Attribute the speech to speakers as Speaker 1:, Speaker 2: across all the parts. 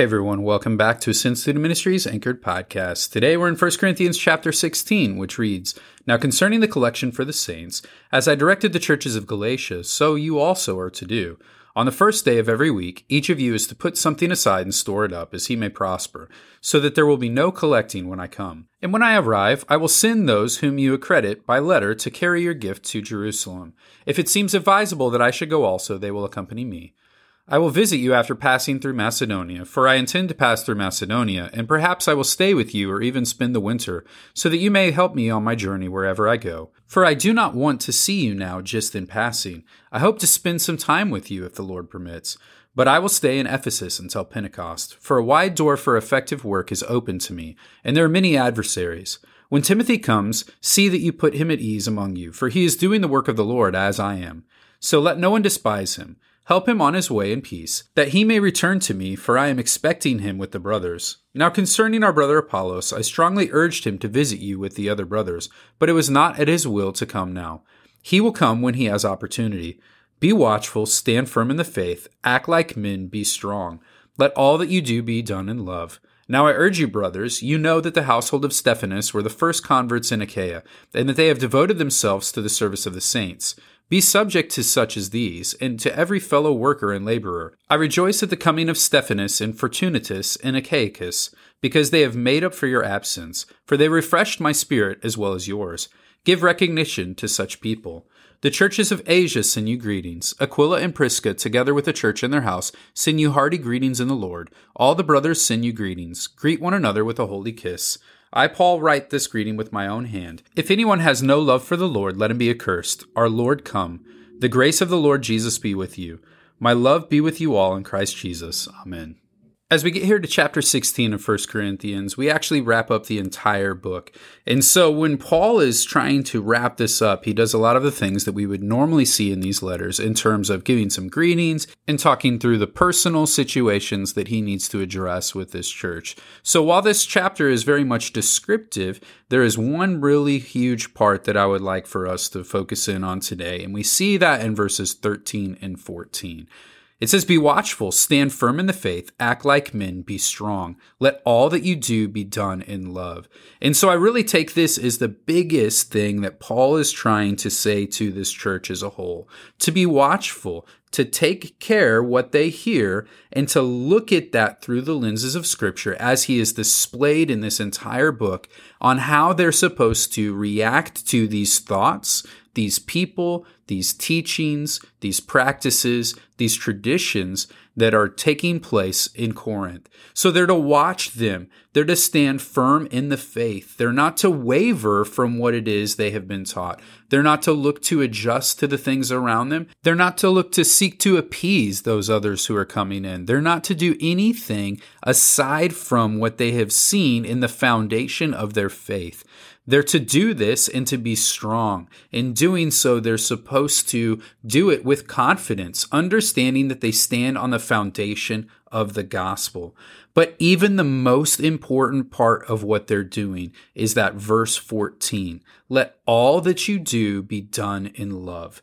Speaker 1: Hey everyone, welcome back to Ascend Student Ministries Anchored Podcast. Today we're in 1 Corinthians chapter 16, which reads, Now concerning the collection for the saints, as I directed the churches of Galatia, so you also are to do. On the first day of every week, each of you is to put something aside and store it up, as he may prosper, so that there will be no collecting when I come. And when I arrive, I will send those whom you accredit by letter to carry your gift to Jerusalem. If it seems advisable that I should go also, they will accompany me. I will visit you after passing through Macedonia, for I intend to pass through Macedonia, and perhaps I will stay with you or even spend the winter, so that you may help me on my journey wherever I go. For I do not want to see you now just in passing. I hope to spend some time with you if the Lord permits. But I will stay in Ephesus until Pentecost, for a wide door for effective work is open to me, and there are many adversaries. When Timothy comes, see that you put him at ease among you, for he is doing the work of the Lord as I am. So let no one despise him. Help him on his way in peace, that he may return to me, for I am expecting him with the brothers. Now concerning our brother Apollos, I strongly urged him to visit you with the other brothers, but it was not at his will to come now. He will come when he has opportunity. Be watchful, stand firm in the faith, act like men, be strong. Let all that you do be done in love. Now I urge you, brothers, you know that the household of Stephanas were the first converts in Achaia, and that they have devoted themselves to the service of the saints. Be subject to such as these, and to every fellow worker and laborer. I rejoice at the coming of Stephanas and Fortunatus and Achaicus, because they have made up for your absence, for they refreshed my spirit as well as yours. Give recognition to such people. The churches of Asia send you greetings. Aquila and Prisca, together with the church in their house, send you hearty greetings in the Lord. All the brothers send you greetings. Greet one another with a holy kiss. I, Paul, write this greeting with my own hand. If anyone has no love for the Lord, let him be accursed. Our Lord come. The grace of the Lord Jesus be with you. My love be with you all in Christ Jesus. Amen. As we get here to chapter 16 of 1 Corinthians, we actually wrap up the entire book. And so when Paul is trying to wrap this up, he does a lot of the things that we would normally see in these letters in terms of giving some greetings and talking through the personal situations that he needs to address with this church. So while this chapter is very much descriptive, there is one really huge part that I would like for us to focus in on today. And we see that in verses 13 and 14. It says, Be watchful, stand firm in the faith, act like men, be strong. Let all that you do be done in love. And so I really take this as the biggest thing that Paul is trying to say to this church as a whole to be watchful, to take care what they hear, and to look at that through the lenses of Scripture as he is displayed in this entire book on how they're supposed to react to these thoughts these people, these teachings, these practices, these traditions that are taking place in Corinth. So they're to watch them. They're to stand firm in the faith. They're not to waver from what it is they have been taught. They're not to look to adjust to the things around them. They're not to look to seek to appease those others who are coming in. They're not to do anything aside from what they have seen in the foundation of their faith. They're to do this and to be strong. In doing so, they're supposed to do it with confidence, understanding that they stand on the foundation of the gospel. But even the most important part of what they're doing is that verse 14 let all that you do be done in love.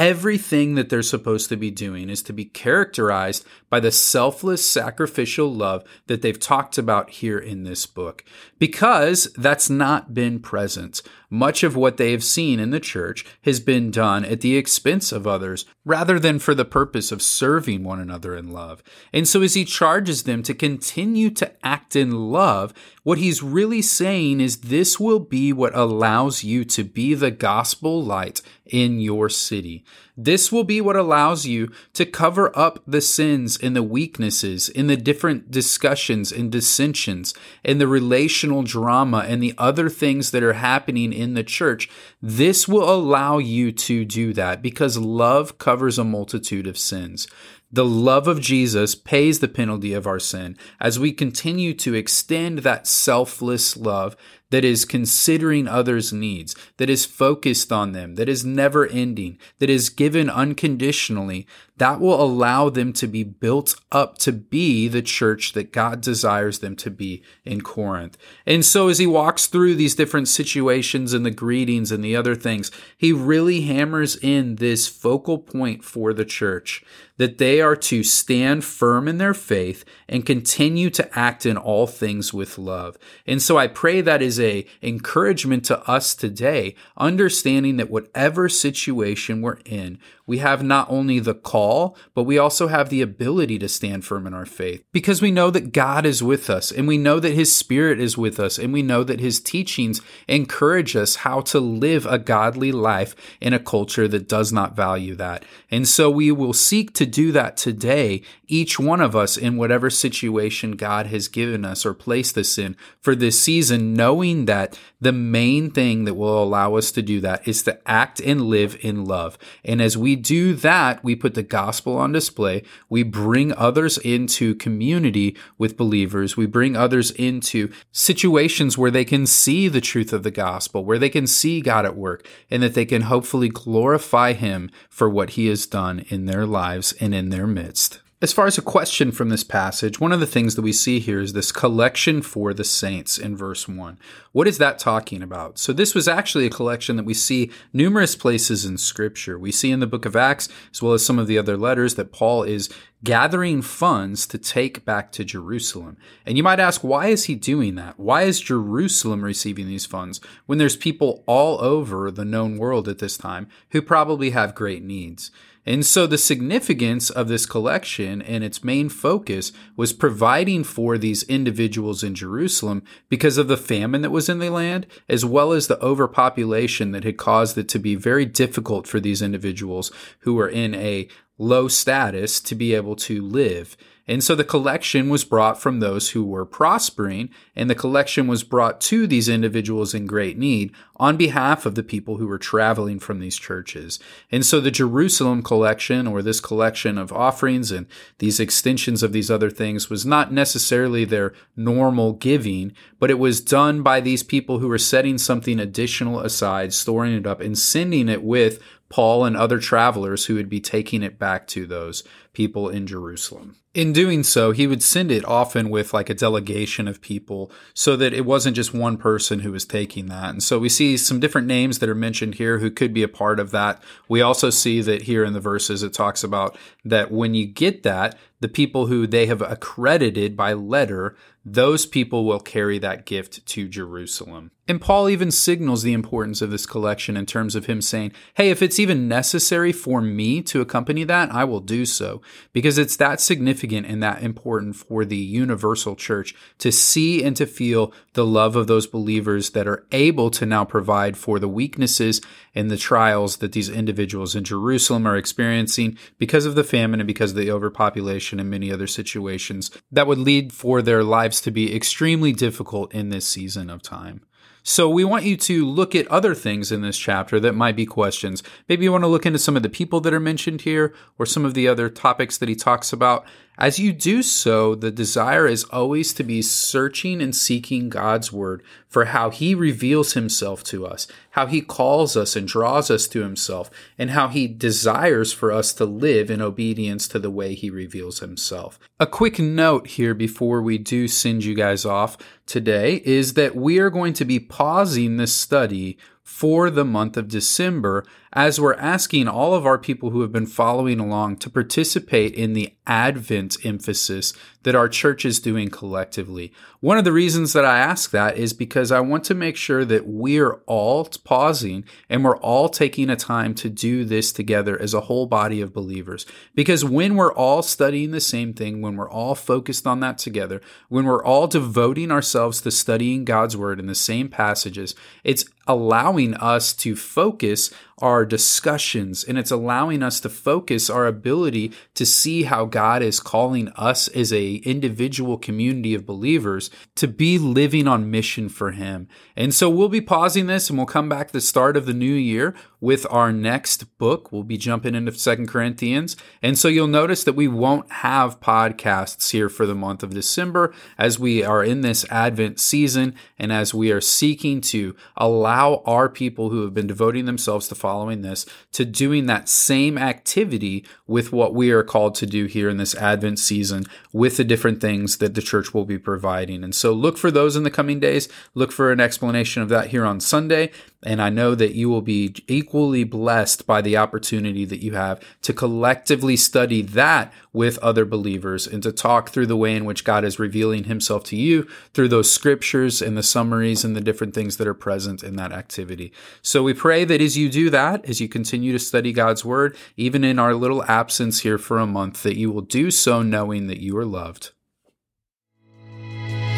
Speaker 1: Everything that they're supposed to be doing is to be characterized by the selfless sacrificial love that they've talked about here in this book, because that's not been present. Much of what they have seen in the church has been done at the expense of others rather than for the purpose of serving one another in love. And so, as he charges them to continue to act in love, what he's really saying is this will be what allows you to be the gospel light in your city. This will be what allows you to cover up the sins and the weaknesses in the different discussions and dissensions and the relational drama and the other things that are happening in the church. This will allow you to do that because love covers a multitude of sins. The love of Jesus pays the penalty of our sin as we continue to extend that selfless love that is considering others' needs, that is focused on them, that is never ending, that is given unconditionally, that will allow them to be built up to be the church that God desires them to be in Corinth. And so as he walks through these different situations and the greetings and the other things, he really hammers in this focal point for the church that they are to stand firm in their faith and continue to act in all things with love. And so I pray that is a encouragement to us today, understanding that whatever situation we're in, we have not only the call, but we also have the ability to stand firm in our faith because we know that God is with us and we know that His Spirit is with us and we know that His teachings encourage us how to live a godly life in a culture that does not value that. And so we will seek to do that today, each one of us in whatever situation God has given us or placed us in for this season, knowing that the main thing that will allow us to do that is to act and live in love. And as we do that, we put the gospel on display. We bring others into community with believers. We bring others into situations where they can see the truth of the gospel, where they can see God at work, and that they can hopefully glorify Him for what He has done in their lives and in their midst. As far as a question from this passage, one of the things that we see here is this collection for the saints in verse 1. What is that talking about? So, this was actually a collection that we see numerous places in Scripture. We see in the book of Acts, as well as some of the other letters, that Paul is gathering funds to take back to Jerusalem. And you might ask, why is he doing that? Why is Jerusalem receiving these funds when there's people all over the known world at this time who probably have great needs? And so the significance of this collection and its main focus was providing for these individuals in Jerusalem because of the famine that was in the land, as well as the overpopulation that had caused it to be very difficult for these individuals who were in a low status to be able to live. And so the collection was brought from those who were prospering, and the collection was brought to these individuals in great need on behalf of the people who were traveling from these churches. And so the Jerusalem collection, or this collection of offerings and these extensions of these other things, was not necessarily their normal giving, but it was done by these people who were setting something additional aside, storing it up, and sending it with Paul and other travelers who would be taking it back to those people in Jerusalem. In doing so, he would send it often with like a delegation of people so that it wasn't just one person who was taking that. And so we see some different names that are mentioned here who could be a part of that. We also see that here in the verses it talks about that when you get that, the people who they have accredited by letter, those people will carry that gift to Jerusalem. And Paul even signals the importance of this collection in terms of him saying, Hey, if it's even necessary for me to accompany that, I will do so. Because it's that significant and that important for the universal church to see and to feel the love of those believers that are able to now provide for the weaknesses and the trials that these individuals in Jerusalem are experiencing because of the famine and because of the overpopulation and many other situations that would lead for their lives to be extremely difficult in this season of time. So we want you to look at other things in this chapter that might be questions. Maybe you want to look into some of the people that are mentioned here or some of the other topics that he talks about as you do so, the desire is always to be searching and seeking God's word for how he reveals himself to us, how he calls us and draws us to himself, and how he desires for us to live in obedience to the way he reveals himself. A quick note here before we do send you guys off today is that we are going to be pausing this study for the month of December as we're asking all of our people who have been following along to participate in the Advent emphasis that our church is doing collectively. One of the reasons that I ask that is because I want to make sure that we're all pausing and we're all taking a time to do this together as a whole body of believers. Because when we're all studying the same thing, when we're all focused on that together, when we're all devoting ourselves to studying God's word in the same passages, it's allowing us to focus our discussions and it's allowing us to focus our ability to see how God is calling us as a individual community of believers to be living on mission for him. And so we'll be pausing this and we'll come back the start of the new year with our next book. We'll be jumping into Second Corinthians. And so you'll notice that we won't have podcasts here for the month of December as we are in this Advent season and as we are seeking to allow our people who have been devoting themselves to following this to doing that same activity with what we are called to do here in this Advent season with the different things that the church will be providing. And so look for those in the coming days. Look for an explanation of that here on Sunday. And I know that you will be equally blessed by the opportunity that you have to collectively study that with other believers and to talk through the way in which God is revealing himself to you through those scriptures and the summaries and the different things that are present in that activity. So we pray that as you do that, as you continue to study God's word, even in our little absence here for a month, that you will do so knowing that you are loved.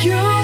Speaker 1: You